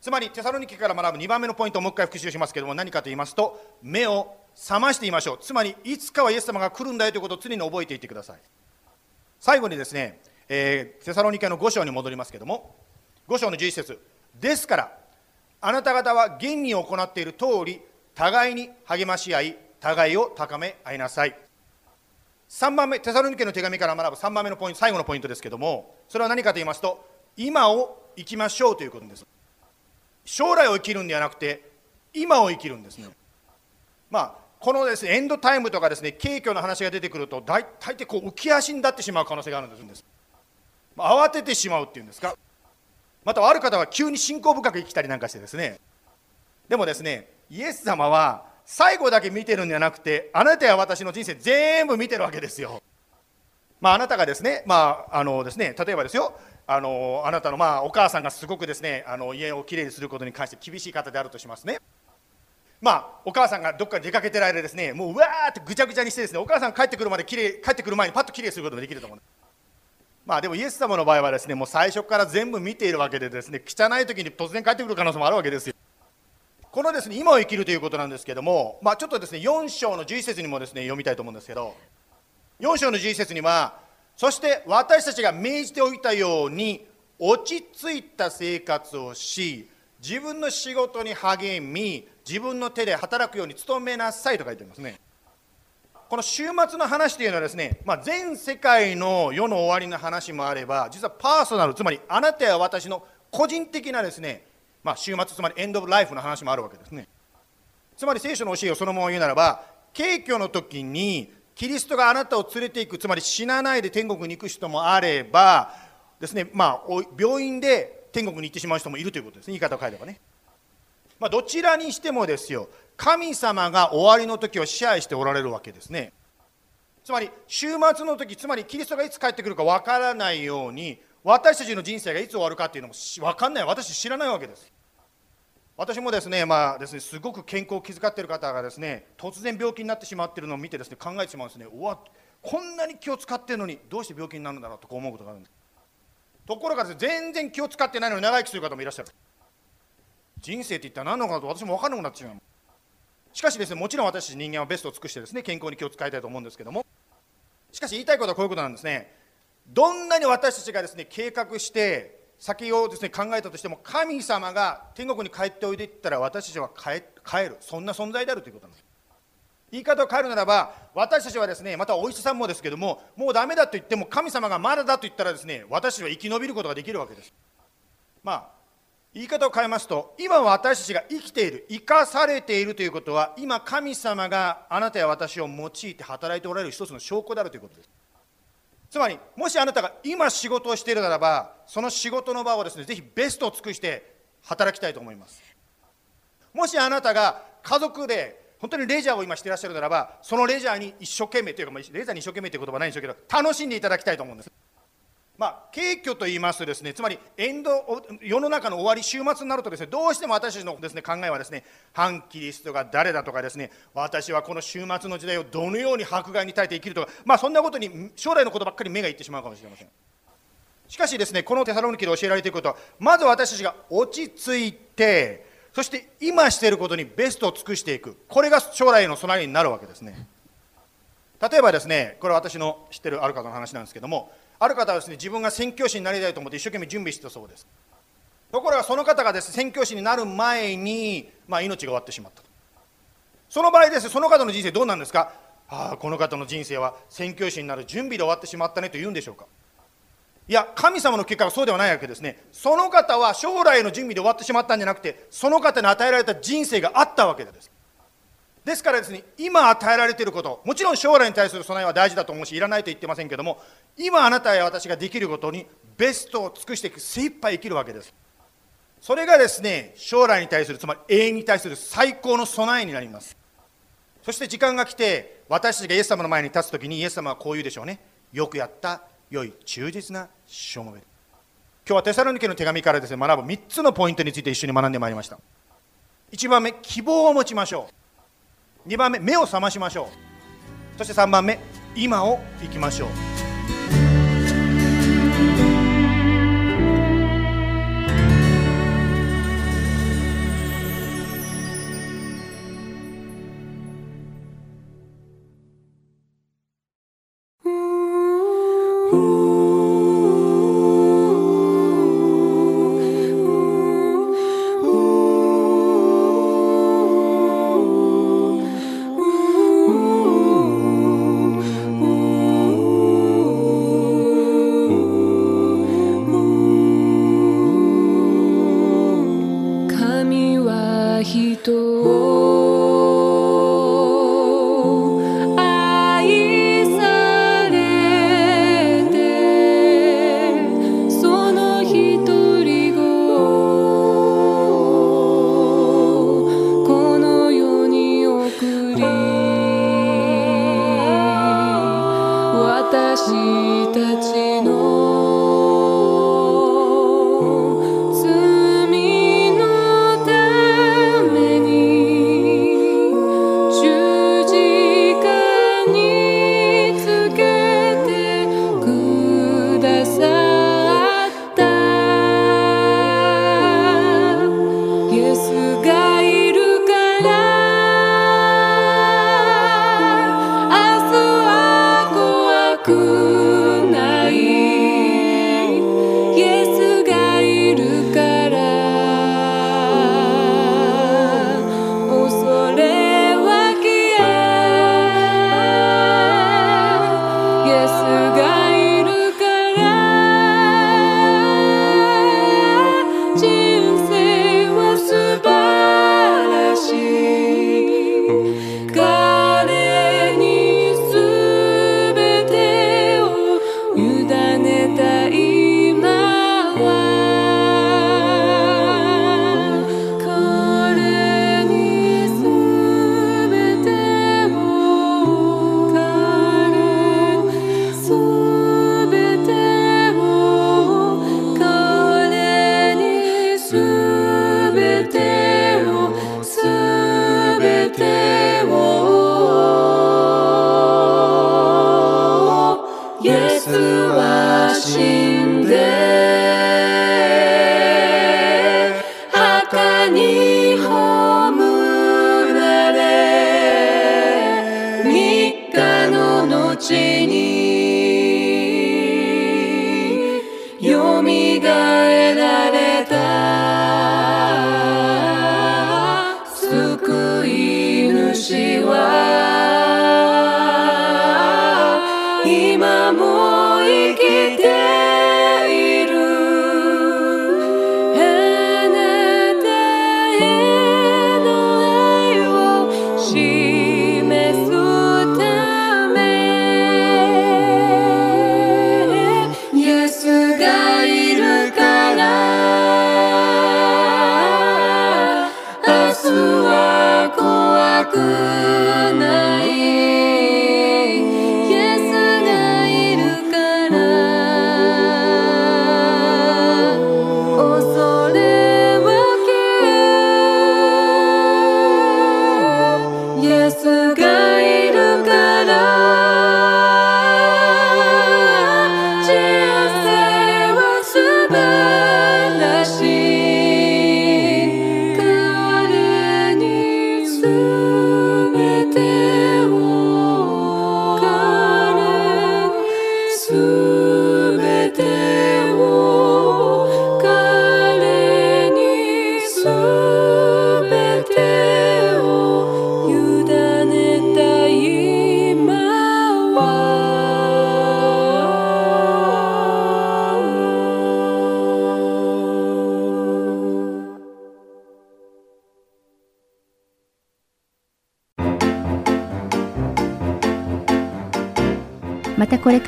つまりテサロニケから学ぶ2番目のポイントをもう一回復習しますけども何かと言いますと目を覚ましていましょう。つまりいつかはイエス様が来るんだよということを常に覚えていってください。最後にですね、えー、テサロニケの5章に戻りますけども5章の11節。ですからあなた方は現に行っている通り互いに励まし合い互いを高め合いなさい。3番目テサロニケの手紙から学ぶ3番目のポイント最後のポイントですけどもそれは何かと言いますと今を生きましょうということです。将来を生きるんではなくて今を生きるんですね。まあこのですねエンドタイムとかですね景挙の話が出てくると大大抵こう浮き足に立ってしまう可能性があるんです。まあ慌ててしまうっていうんですか。またある方は急に信仰深く生きたりなんかしてですね。でもですねイエス様は最後だけ見てるんじゃなくてあなたや私の人生全部見てるわけですよ。まああなたがですねまああのですね例えばですよあのあなたのまあお母さんがすごくですねあの家をきれいにすることに関して厳しい方であるとしますね。まあお母さんがどっかに出かけてる間ですねもううわーってぐちゃぐちゃにしてですねお母さん帰ってくるまできれい帰ってくる前にパッときれいすることもできると思う。まあでもイエス様の場合はですねもう最初から全部見ているわけでですね汚い時に突然帰ってくる可能性もあるわけですよ。このですね今を生きるということなんですけども、まあ、ちょっとですね4章の11節にもですね読みたいと思うんですけど4章の11節にはそして私たちが命じておいたように落ち着いた生活をし自分の仕事に励み自分の手で働くように努めなさいと書いてありますね。この週末の話というのはですね、まあ、全世界の世の終わりの話もあれば実はパーソナルつまりあなたや私の個人的なですね、まあ、週末つまりエンド・オブ・ライフの話もあるわけですね。つまり聖書の教えをそのまま言うならば景挙の時にキリストがあなたを連れていくつまり死なないで天国に行く人もあればですね、まあ、病院で天国に行ってしまう人もいるということですね。言い方を変えればね、まあ、どちらにしてもですよ神様が終わりの時を支配しておられるわけですね。つまり週末の時つまりキリストがいつ帰ってくるかわからないように私たちの人生がいつ終わるかっていうのも分かんない。私知らないわけです。私もですね,、まあ、ですねすごく健康を気遣っている方がですね突然病気になってしまっているのを見てですね考えてしまうんですね。うわこんなに気を使ってるのにどうして病気になるんだろうとこう思うことがあるんです。ところがです、ね、全然気を使ってないのに長生きする方もいらっしゃる。人生って一体何なのかと私も分からなくなってしまう。しかしですねもちろん私人間はベストを尽くしてですね健康に気を使いたいと思うんですけども。しかし言いたいことはこういうことなんですね。どんなに私たちがですね計画して先をですね考えたとしても神様が天国に帰っておいでって言ったら私たちは帰る。そんな存在であるということなんです。言い方を変えるならば私たちはですねまたお医者さんもですけどももうダメだと言っても神様がまだだと言ったらですね私たちは生き延びることができるわけです。まあ言い方を変えますと今私たちが生きている生かされているということは今神様があなたや私を用いて働いておられる一つの証拠であるということです。つまりもしあなたが今仕事をしているならばその仕事の場をですねぜひベストを尽くして働きたいと思います。もしあなたが家族で本当にレジャーを今していらっしゃるならばそのレジャーに一生懸命というかレジャーに一生懸命という言葉はないんでしょうけど楽しんでいただきたいと思うんです。まあ、景挙と言いますとですねつまりエンド世の中の終わり週末になるとですねどうしても私たちのですね考えはですね反キリストが誰だとかですね私はこの週末の時代をどのように迫害に耐えて生きるとかまあそんなことに将来のことばっかり目がいってしまうかもしれません。しかしですねこのテサロニキで教えられていることはまず私たちが落ち着いてそして今していることにベストを尽くしていく。これが将来の備えになるわけですね。例えばですねこれは私の知ってるある方の話なんですけどもある方はですね自分が宣教師になりたいと思って一生懸命準備してたそうです。ところがその方がですね宣教師になる前に、まあ、命が終わってしまったと。その場合ですねその方の人生どうなんですか？ああこの方の人生は宣教師になる準備で終わってしまったねと言うんでしょうか？いや神様の結果はそうではないわけですね。その方は将来の準備で終わってしまったんじゃなくてその方に与えられた人生があったわけです。ですからですね今与えられていることもちろん将来に対する備えは大事だと思うしいらないと言ってませんけども今あなたや私ができることにベストを尽くしていく精一杯生きるわけです。それがですね将来に対するつまり永遠に対する最高の備えになります。そして時間が来て私たちがイエス様の前に立つ時にイエス様はこう言うでしょうね。よくやった良い忠実なしょもべ今日はテサロニケの手紙からですね学ぶ3つのポイントについて一緒に学んでまいりました。1番目希望を持ちましょう。2番目目を覚ましましょう。そして3番目今を生きましょう。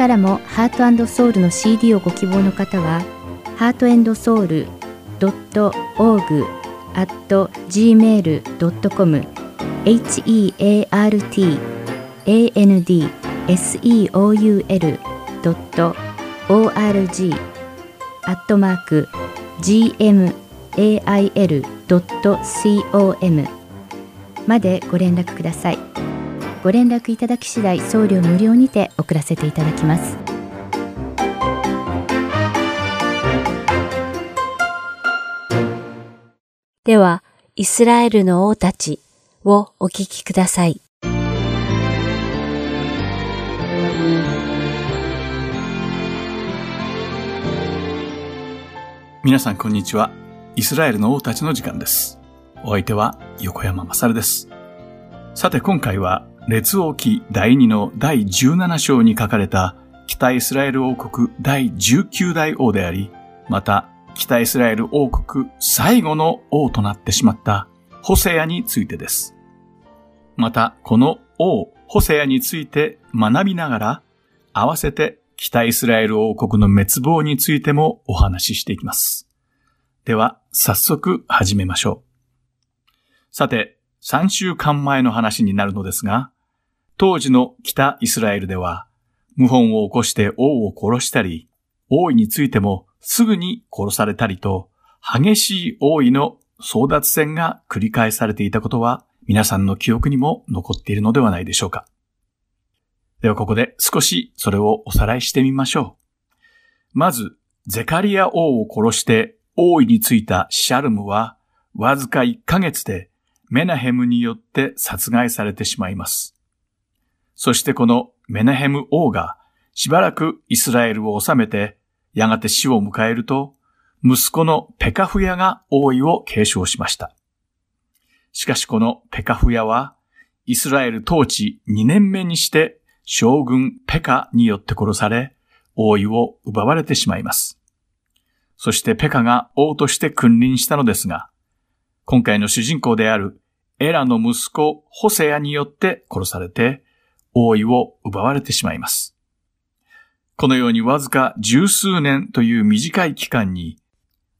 からもハートソウルの CD をご希望の方は、ハートソウル .org at gmail.com heartandseoul.org アットマーク gmail.com までご連絡ください。ご連絡いただき次第送料無料にて送らせていただきますではイスラエルの王たちをお聞きください皆さんこんにちは。イスラエルの王たちの時間です。お相手は横山まさるです。さて今回は列王記第2の第17章に書かれた北イスラエル王国第19代王であり、また北イスラエル王国最後の王となってしまったホセアについてです。またこの王ホセアについて学びながら、合わせて北イスラエル王国の滅亡についてもお話ししていきます。では、早速始めましょう。さて、3週間前の話になるのですが、当時の北イスラエルでは、謀反を起こして王を殺したり、王位についてもすぐに殺されたりと、激しい王位の争奪戦が繰り返されていたことは、皆さんの記憶にも残っているのではないでしょうか。ではここで少しそれをおさらいしてみましょう。まず、ゼカリア王を殺して王位についたシャルムは、わずか1ヶ月でメナヘムによって殺害されてしまいます。そしてこのメナヘム王がしばらくイスラエルを治めて、やがて死を迎えると、息子のペカフヤが王位を継承しました。しかしこのペカフヤは、イスラエル統治2年目にして将軍ペカによって殺され、王位を奪われてしまいます。そしてペカが王として君臨したのですが、今回の主人公であるエラの息子ホセアによって殺されて、王位を奪われてしまいます。このようにわずか十数年という短い期間に、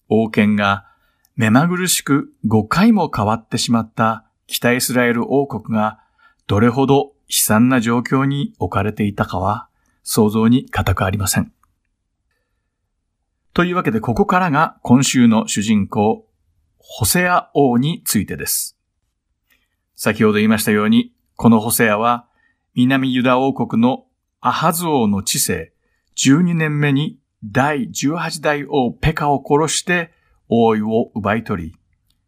王権が目まぐるしく5回も変わってしまった北イスラエル王国がどれほど悲惨な状況に置かれていたかは想像に難くありません。というわけでここからが今週の主人公、ホセア王についてです。先ほど言いましたように、このホセアは南ユダ王国のアハズ王の治世12年目に第18代王ペカを殺して王位を奪い取り、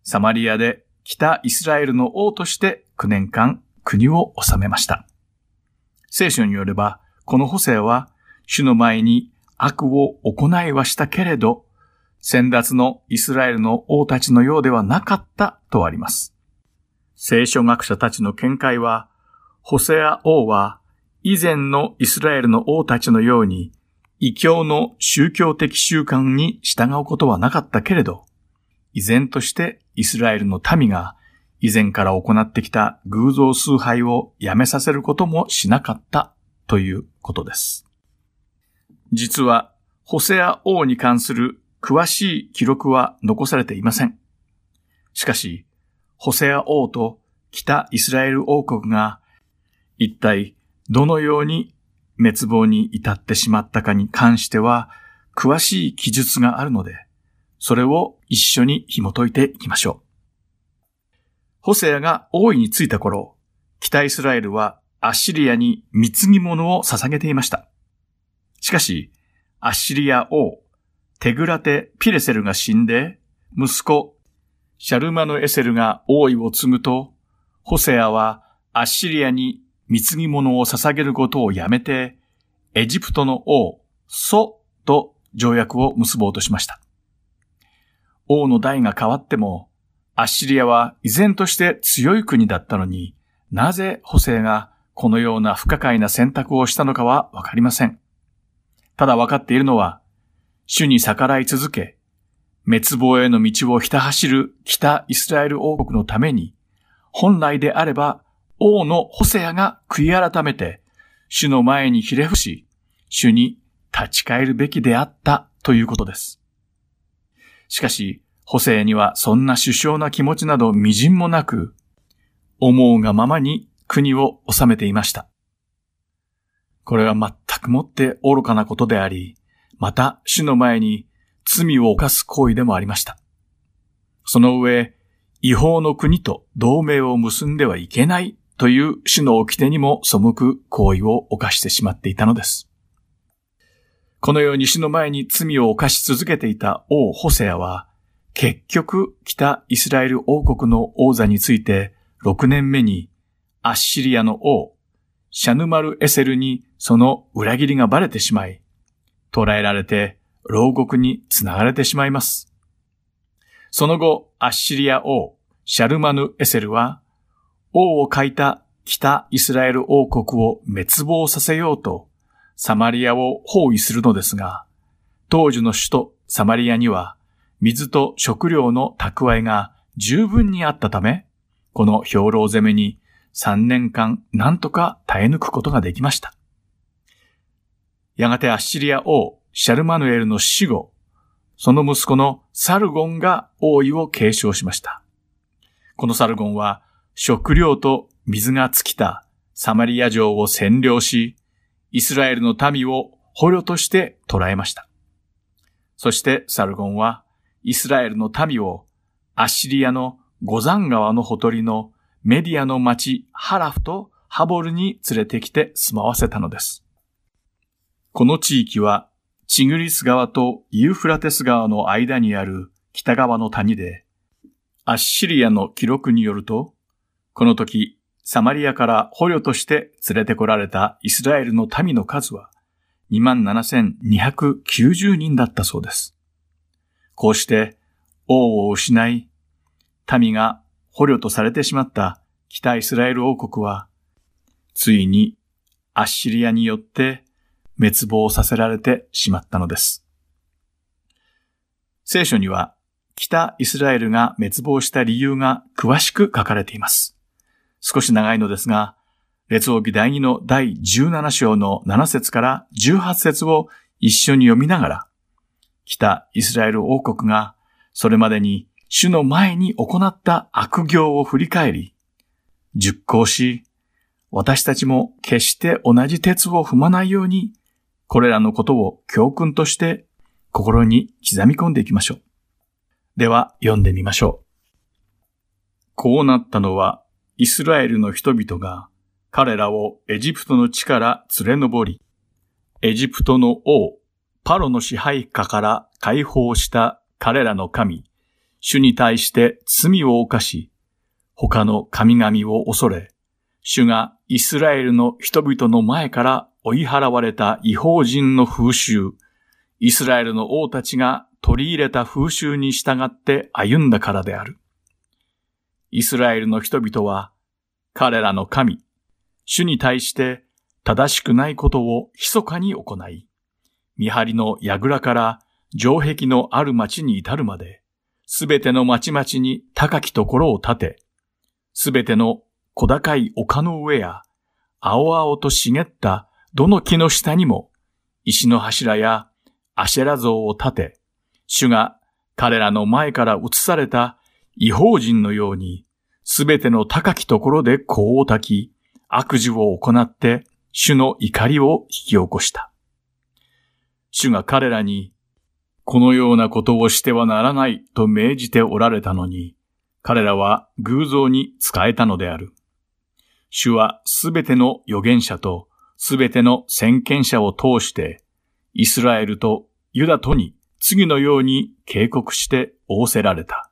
サマリアで北イスラエルの王として9年間国を治めました。聖書によれば、この補正は、主の前に悪を行いはしたけれど、先達のイスラエルの王たちのようではなかったとあります。聖書学者たちの見解は、ホセア王は以前のイスラエルの王たちのように異教の宗教的習慣に従うことはなかったけれど、依然としてイスラエルの民が以前から行ってきた偶像崇拝をやめさせることもしなかったということです。実は、ホセア王に関する詳しい記録は残されていません。しかし、ホセア王と北イスラエル王国が一体どのように滅亡に至ってしまったかに関しては詳しい記述があるので、それを一緒に紐解いていきましょう。ホセアが王位についた頃、北イスラエルはアッシリアに貢ぎ物を捧げていました。しかし、アッシリア王、テグラテ・ピレセルが死んで、息子、シャルマヌ・エセルが王位を継ぐと、ホセアはアッシリアに貢ぎ物を捧げることをやめて、エジプトの王、ソと条約を結ぼうとしました。王の代が変わっても、アッシリアは依然として強い国だったのに、なぜホセアがこのような不可解な選択をしたのかはわかりません。ただ分かっているのは、主に逆らい続け、滅亡への道をひた走る北イスラエル王国のために、本来であれば王のホセアが悔い改めて、主の前にひれ伏し、主に立ち返るべきであったということです。しかし、ホセアにはそんな首相な気持ちなど微塵もなく、思うがままに国を治めていました。これは全くもって愚かなことであり、また主の前に罪を犯す行為でもありました。その上、違法の国と同盟を結んではいけないという主の掟にも背く行為を犯してしまっていたのです。このように主の前に罪を犯し続けていた王ホセアは、結局北イスラエル王国の王座について6年目にアッシリアの王、シャヌマルエセルにその裏切りがバレてしまい、捕らえられて牢獄につながれてしまいます。その後、アッシリア王、シャルマヌエセルは、王を書いた北イスラエル王国を滅亡させようと、サマリアを包囲するのですが、当時の首都サマリアには、水と食料の蓄えが十分にあったため、この兵糧攻めに3年間何とか耐え抜くことができました。やがてアッシリア王シャルマヌエルの死後、その息子のサルゴンが王位を継承しました。このサルゴンは食料と水が尽きたサマリア城を占領し、イスラエルの民を捕虜として捕らえました。そしてサルゴンはイスラエルの民をアッシリアのゴザン川のほとりのメディアの町ハラフとハボルに連れてきて住まわせたのです。この地域はチグリス川とユーフラテス川の間にある北側の谷で、アッシリアの記録によると、この時、サマリアから捕虜として連れてこられたイスラエルの民の数は27,290人だったそうです。こうして王を失い、民が捕虜とされてしまった北イスラエル王国は、ついにアッシリアによって滅亡させられてしまったのです。聖書には北イスラエルが滅亡した理由が詳しく書かれています。少し長いのですが、列王記第2の第17章の7節から18節を一緒に読みながら、北イスラエル王国がそれまでに主の前に行った悪行を振り返り、熟考し、私たちも決して同じ鉄を踏まないように、これらのことを教訓として心に刻み込んでいきましょう。では読んでみましょう。こうなったのは、イスラエルの人々が彼らをエジプトの地から連れ上り、エジプトの王、パロの支配下から解放した彼らの神、主に対して罪を犯し、他の神々を恐れ、主がイスラエルの人々の前から追い払われた違法人の風習、イスラエルの王たちが取り入れた風習に従って歩んだからである。イスラエルの人々は、彼らの神、主に対して正しくないことを密かに行い、見張りの櫓から城壁のある町に至るまで、すべての町々に高きところを建て、すべての小高い丘の上や、青々と茂ったどの木の下にも、石の柱やアシェラ像を建て、主が彼らの前から移された違法人のように、すべての高きところで香を焚き、悪事を行って、主の怒りを引き起こした。主が彼らに、このようなことをしてはならないと命じておられたのに、彼らは偶像に使えたのである。主はすべての預言者とすべての先見者を通して、イスラエルとユダとに次のように警告して仰せられた。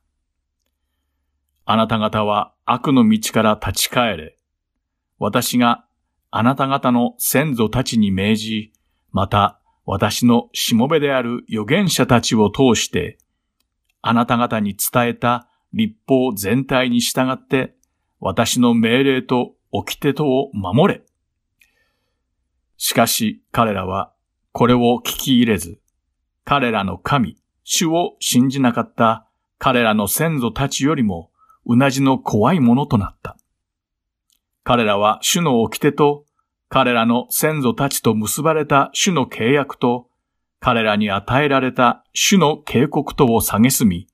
あなた方は悪の道から立ち返れ。私があなた方の先祖たちに命じ、また私のしもべである預言者たちを通して、あなた方に伝えた立法全体に従って、私の命令と掟とを守れ。しかし彼らはこれを聞き入れず、彼らの神、主を信じなかった彼らの先祖たちよりも、うなじの怖いものとなった。彼らは主の掟と、彼らの先祖たちと結ばれた主の契約と、彼らに与えられた主の警告とを蔑み、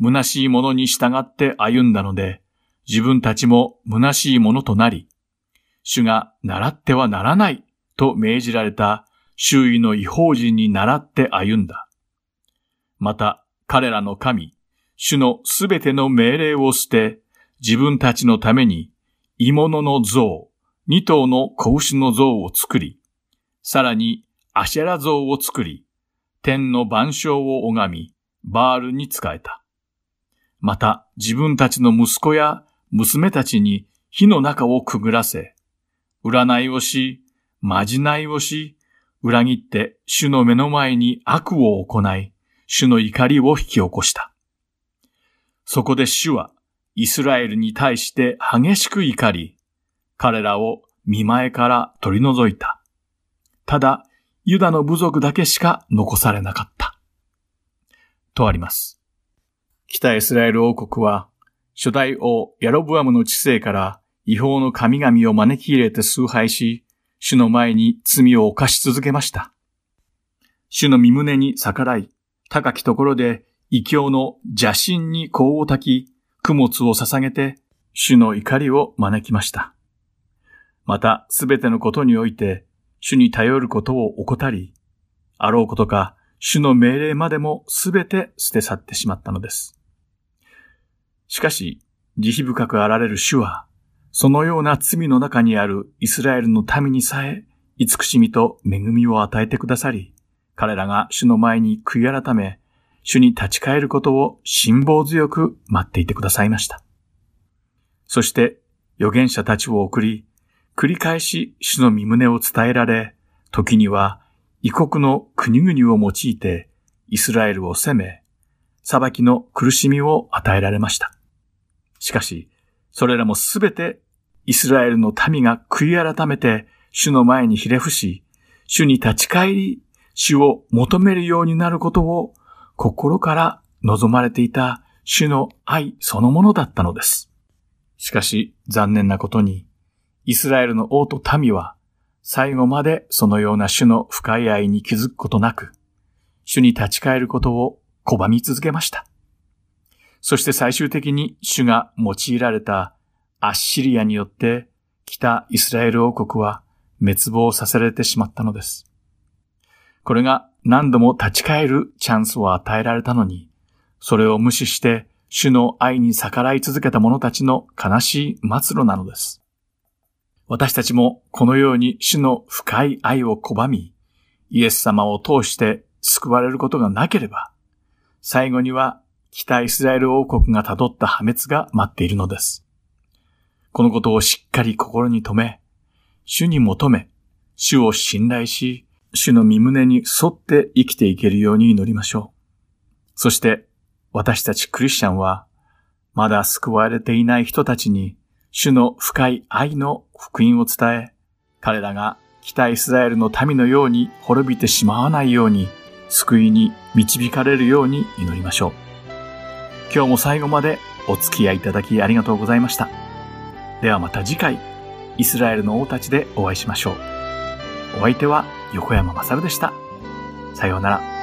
虚しいものに従って歩んだので、自分たちも虚しいものとなり、主が習ってはならないと命じられた周囲の違法人に倣って歩んだ。また、彼らの神、主のすべての命令を捨て、自分たちのために、鋳物の像、二頭の子牛の像を作り、さらにアシェラ像を作り、天の万象を拝み、バールに仕えた。また自分たちの息子や娘たちに火の中をくぐらせ、占いをし、まじないをし、裏切って主の目の前に悪を行い、主の怒りを引き起こした。そこで主はイスラエルに対して激しく怒り、彼らを見前から取り除いた。ただ、ユダの部族だけしか残されなかった。とあります。北イスラエル王国は、初代王ヤロブアムの知性から違法の神々を招き入れて崇拝し、主の前に罪を犯し続けました。主の身胸に逆らい、高きところで異教の邪神に香を焚き、供物を捧げて、主の怒りを招きました。また、すべてのことにおいて、主に頼ることを怠り、あろうことか、主の命令までもすべて捨て去ってしまったのです。しかし、慈悲深くあられる主は、そのような罪の中にあるイスラエルの民にさえ、慈しみと恵みを与えてくださり、彼らが主の前に悔い改め、主に立ち返ることを辛抱強く待っていてくださいました。そして、預言者たちを送り、繰り返し主の身旨を伝えられ、時には異国の国々を用いてイスラエルを責め、裁きの苦しみを与えられました。しかし、それらもすべてイスラエルの民が悔い改めて主の前にひれ伏し、主に立ち返り、主を求めるようになることを心から望まれていた主の愛そのものだったのです。しかし残念なことに、イスラエルの王と民は最後までそのような主の深い愛に気づくことなく、主に立ち返ることを拒み続けました。そして最終的に主が用いられたアッシリアによって北イスラエル王国は滅亡させられてしまったのです。これが何度も立ち返るチャンスを与えられたのに、それを無視して主の愛に逆らい続けた者たちの悲しい末路なのです。私たちもこのように主の深い愛を拒み、イエス様を通して救われることがなければ、最後には北イスラエル王国が辿った破滅が待っているのです。このことをしっかり心に留め、主に求め、主を信頼し、主の身胸に沿って生きていけるように祈りましょう。そして、私たちクリスチャンは、まだ救われていない人たちに、主の深い愛の福音を伝え、彼らが北イスラエルの民のように滅びてしまわないように、救いに導かれるように祈りましょう。今日も最後までお付き合いいただきありがとうございました。ではまた次回、イスラエルの王たちでお会いしましょう。お相手は横山まさるでした。さようなら。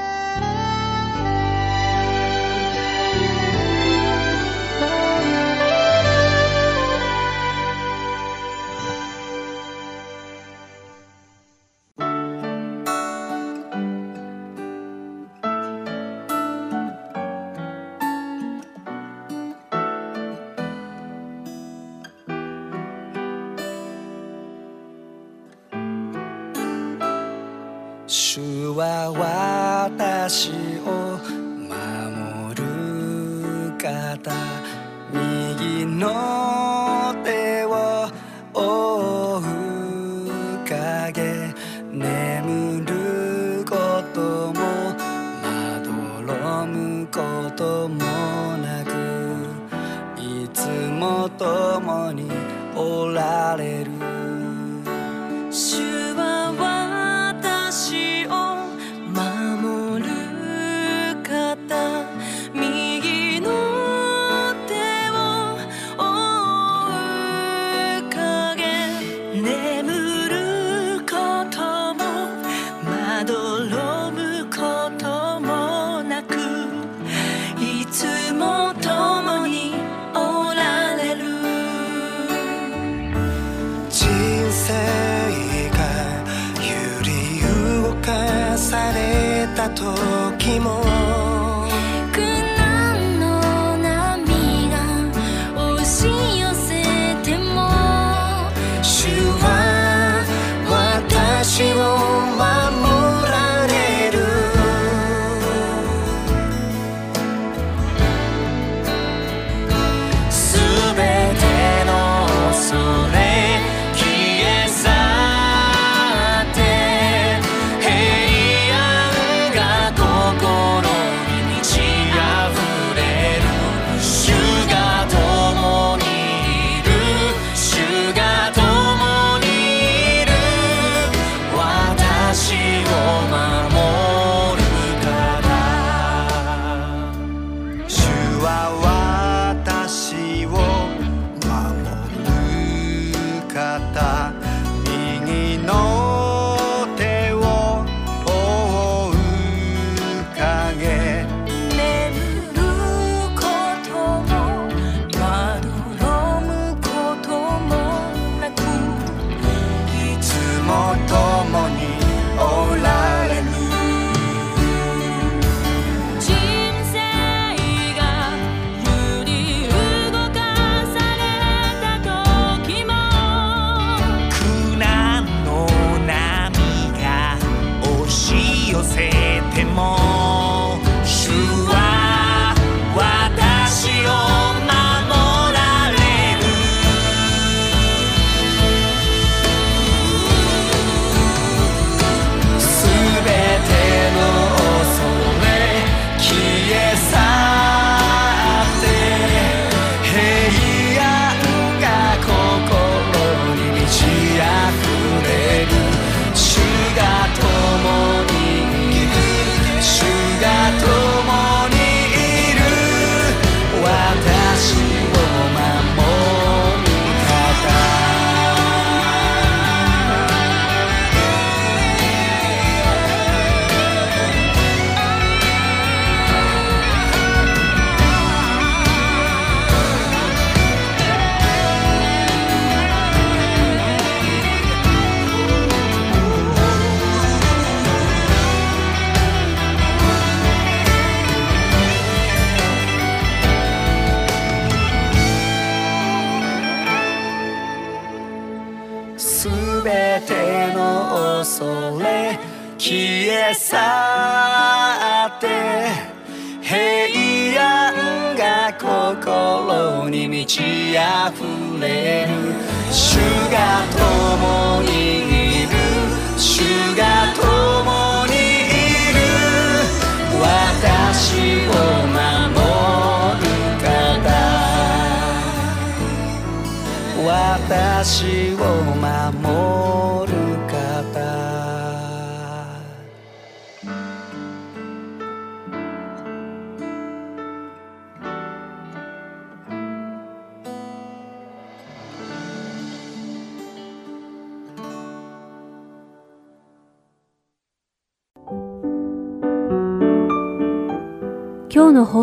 時も